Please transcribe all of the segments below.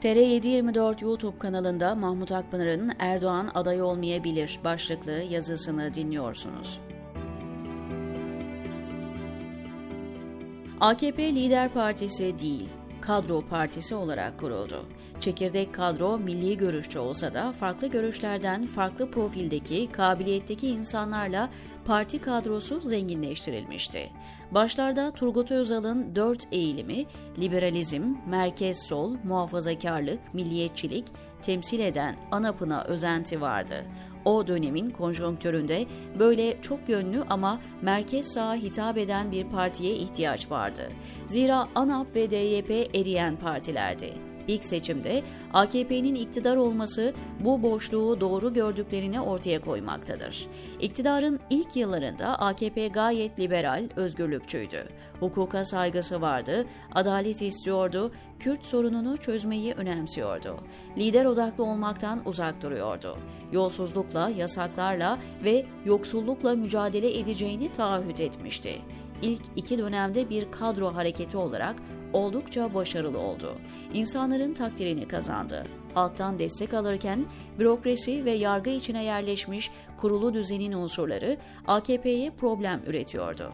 TR724 YouTube kanalında Mahmut Akpınar'ın Erdoğan aday olmayabilir başlıklı yazısını dinliyorsunuz. AKP lider partisi değil, kadro partisi olarak kuruldu. Çekirdek kadro milli görüşçü olsa da farklı görüşlerden farklı profildeki, kabiliyetteki insanlarla parti kadrosu zenginleştirilmişti. Başlarda Turgut Özal'ın dört eğilimi, liberalizm, merkez sol, muhafazakarlık, milliyetçilik, temsil eden ANAP'ına özenti vardı. O dönemin konjonktüründe böyle çok yönlü ama merkez sağa hitap eden bir partiye ihtiyaç vardı. Zira ANAP ve DYP eriyen partilerdi. İlk seçimde AKP'nin iktidar olması bu boşluğu doğru gördüklerini ortaya koymaktadır. İktidarın ilk yıllarında AKP gayet liberal, özgürlükçüydü. Hukuka saygısı vardı, adalet istiyordu, Kürt sorununu çözmeyi önemsiyordu. Lider odaklı olmaktan uzak duruyordu. Yolsuzlukla, yasaklarla ve yoksullukla mücadele edeceğini taahhüt etmişti ilk iki dönemde bir kadro hareketi olarak oldukça başarılı oldu. İnsanların takdirini kazandı. Alttan destek alırken bürokrasi ve yargı içine yerleşmiş kurulu düzenin unsurları AKP'ye problem üretiyordu.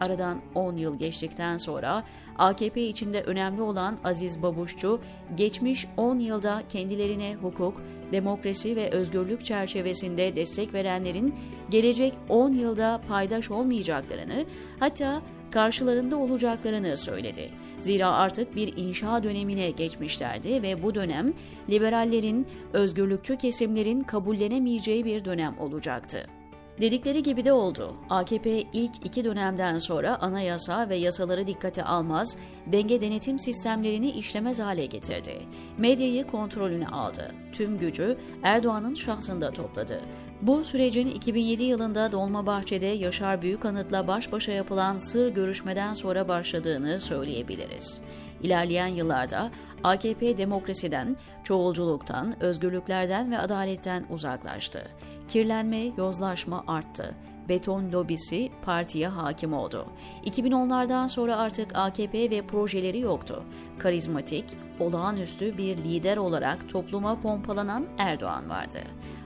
Aradan 10 yıl geçtikten sonra AKP içinde önemli olan Aziz Babuşçu, geçmiş 10 yılda kendilerine hukuk, demokrasi ve özgürlük çerçevesinde destek verenlerin gelecek 10 yılda paydaş olmayacaklarını, hatta karşılarında olacaklarını söyledi. Zira artık bir inşa dönemine geçmişlerdi ve bu dönem liberallerin, özgürlükçü kesimlerin kabullenemeyeceği bir dönem olacaktı. Dedikleri gibi de oldu. AKP ilk iki dönemden sonra anayasa ve yasaları dikkate almaz, denge denetim sistemlerini işlemez hale getirdi. Medyayı kontrolüne aldı. Tüm gücü Erdoğan'ın şahsında topladı. Bu sürecin 2007 yılında Dolmabahçe'de Yaşar Büyükanıt'la baş başa yapılan sır görüşmeden sonra başladığını söyleyebiliriz. İlerleyen yıllarda AKP demokrasiden, çoğulculuktan, özgürlüklerden ve adaletten uzaklaştı. Kirlenme, yozlaşma arttı. Beton lobisi partiye hakim oldu. 2010'lardan sonra artık AKP ve projeleri yoktu. Karizmatik, olağanüstü bir lider olarak topluma pompalanan Erdoğan vardı.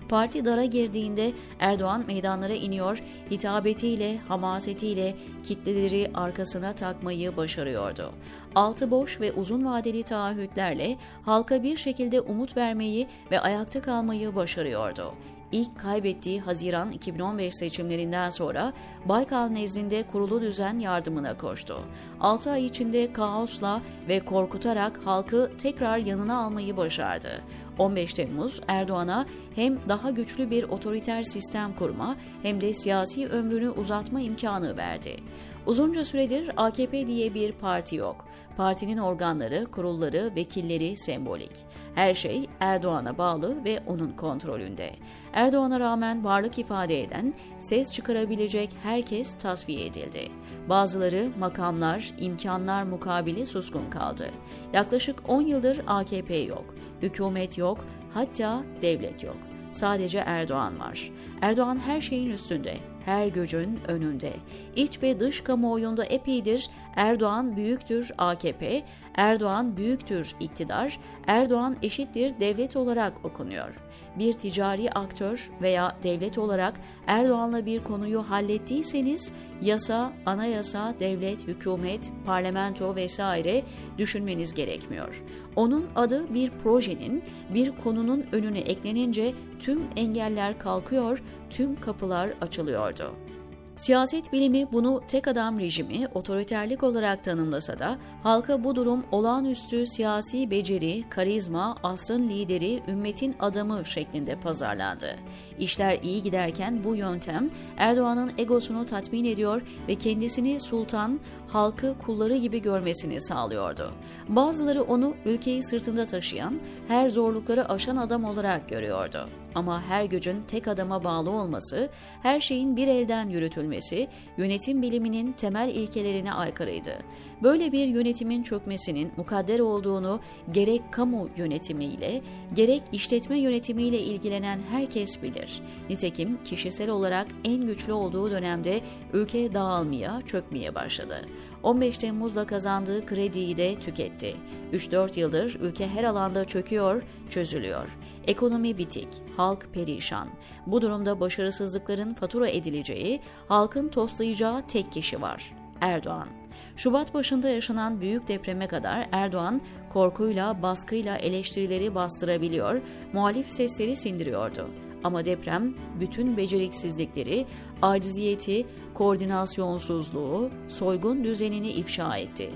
Parti dara girdiğinde Erdoğan meydanlara iniyor, hitabetiyle, hamasetiyle kitleleri arkasına takmayı başarıyordu. Altı boş ve uzun vadeli taahhütlerle halka bir şekilde umut vermeyi ve ayakta kalmayı başarıyordu ilk kaybettiği Haziran 2015 seçimlerinden sonra Baykal nezdinde kurulu düzen yardımına koştu. 6 ay içinde kaosla ve korkutarak halkı tekrar yanına almayı başardı. 15 Temmuz Erdoğan'a hem daha güçlü bir otoriter sistem kurma hem de siyasi ömrünü uzatma imkanı verdi. Uzunca süredir AKP diye bir parti yok. Partinin organları, kurulları, vekilleri sembolik. Her şey Erdoğan'a bağlı ve onun kontrolünde. Erdoğan'a rağmen varlık ifade eden, ses çıkarabilecek herkes tasfiye edildi. Bazıları makamlar, imkanlar mukabili suskun kaldı. Yaklaşık 10 yıldır AKP yok, hükümet yok, hatta devlet yok. Sadece Erdoğan var. Erdoğan her şeyin üstünde, her gücün önünde. İç ve dış kamuoyunda epeydir Erdoğan büyüktür AKP, Erdoğan büyüktür iktidar, Erdoğan eşittir devlet olarak okunuyor. Bir ticari aktör veya devlet olarak Erdoğan'la bir konuyu hallettiyseniz yasa, anayasa, devlet, hükümet, parlamento vesaire düşünmeniz gerekmiyor. Onun adı bir projenin, bir konunun önüne eklenince tüm engeller kalkıyor, tüm kapılar açılıyordu. Siyaset bilimi bunu tek adam rejimi, otoriterlik olarak tanımlasa da halka bu durum olağanüstü siyasi beceri, karizma, asrın lideri, ümmetin adamı şeklinde pazarlandı. İşler iyi giderken bu yöntem Erdoğan'ın egosunu tatmin ediyor ve kendisini sultan, halkı kulları gibi görmesini sağlıyordu. Bazıları onu ülkeyi sırtında taşıyan, her zorlukları aşan adam olarak görüyordu. Ama her gücün tek adama bağlı olması, her şeyin bir elden yürütülmesi, yönetim biliminin temel ilkelerine aykırıydı. Böyle bir yönetimin çökmesinin mukadder olduğunu gerek kamu yönetimiyle, gerek işletme yönetimiyle ilgilenen herkes bilir. Nitekim kişisel olarak en güçlü olduğu dönemde ülke dağılmaya, çökmeye başladı. 15 Temmuz'da kazandığı krediyi de tüketti. 3-4 yıldır ülke her alanda çöküyor, çözülüyor. Ekonomi bitik, halk perişan. Bu durumda başarısızlıkların fatura edileceği, halkın toslayacağı tek kişi var. Erdoğan. Şubat başında yaşanan büyük depreme kadar Erdoğan korkuyla, baskıyla eleştirileri bastırabiliyor, muhalif sesleri sindiriyordu. Ama deprem bütün beceriksizlikleri, aciziyeti, koordinasyonsuzluğu, soygun düzenini ifşa etti.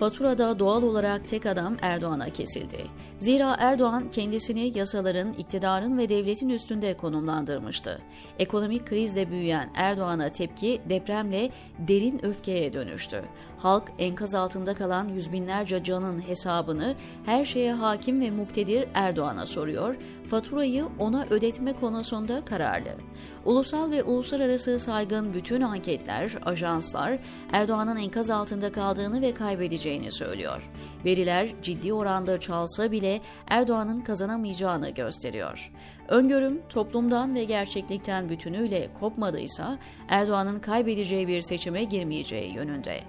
Faturada doğal olarak tek adam Erdoğan'a kesildi. Zira Erdoğan kendisini yasaların, iktidarın ve devletin üstünde konumlandırmıştı. Ekonomik krizle büyüyen Erdoğan'a tepki depremle derin öfkeye dönüştü. Halk enkaz altında kalan yüz binlerce canın hesabını her şeye hakim ve muktedir Erdoğan'a soruyor, faturayı ona ödetme konusunda kararlı. Ulusal ve uluslararası saygın bütün anketler, ajanslar Erdoğan'ın enkaz altında kaldığını ve kaybedeceğini söylüyor. Veriler ciddi oranda çalsa bile Erdoğan'ın kazanamayacağını gösteriyor. Öngörüm toplumdan ve gerçeklikten bütünüyle kopmadıysa Erdoğan'ın kaybedeceği bir seçime girmeyeceği yönünde.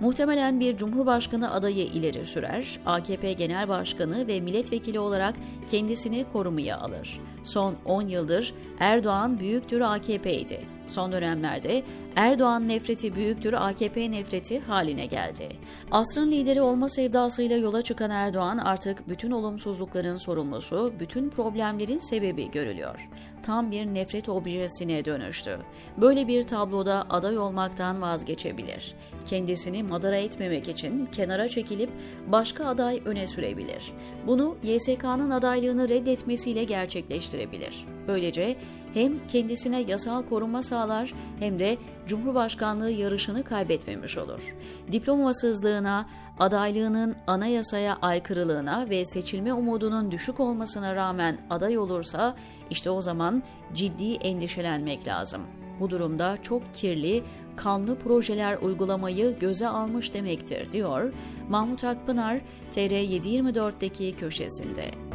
Muhtemelen bir cumhurbaşkanı adayı ileri sürer, AKP Genel Başkanı ve milletvekili olarak kendisini korumaya alır. Son 10 yıldır Erdoğan büyüktür AKP'ydi. Son dönemlerde Erdoğan nefreti büyüktür AKP nefreti haline geldi. Asrın lideri olma sevdasıyla yola çıkan Erdoğan artık bütün olumsuzlukların sorumlusu, bütün problemlerin sebebi görülüyor. Tam bir nefret objesine dönüştü. Böyle bir tabloda aday olmaktan vazgeçebilir. Kendisini madara etmemek için kenara çekilip başka aday öne sürebilir. Bunu YSK'nın adaylığını reddetmesiyle gerçekleştirebilir. Böylece hem kendisine yasal koruma sağlar hem de Cumhurbaşkanlığı yarışını kaybetmemiş olur. Diplomasızlığına, adaylığının anayasaya aykırılığına ve seçilme umudunun düşük olmasına rağmen aday olursa işte o zaman ciddi endişelenmek lazım. Bu durumda çok kirli, kanlı projeler uygulamayı göze almış demektir, diyor Mahmut Akpınar TR724'deki köşesinde.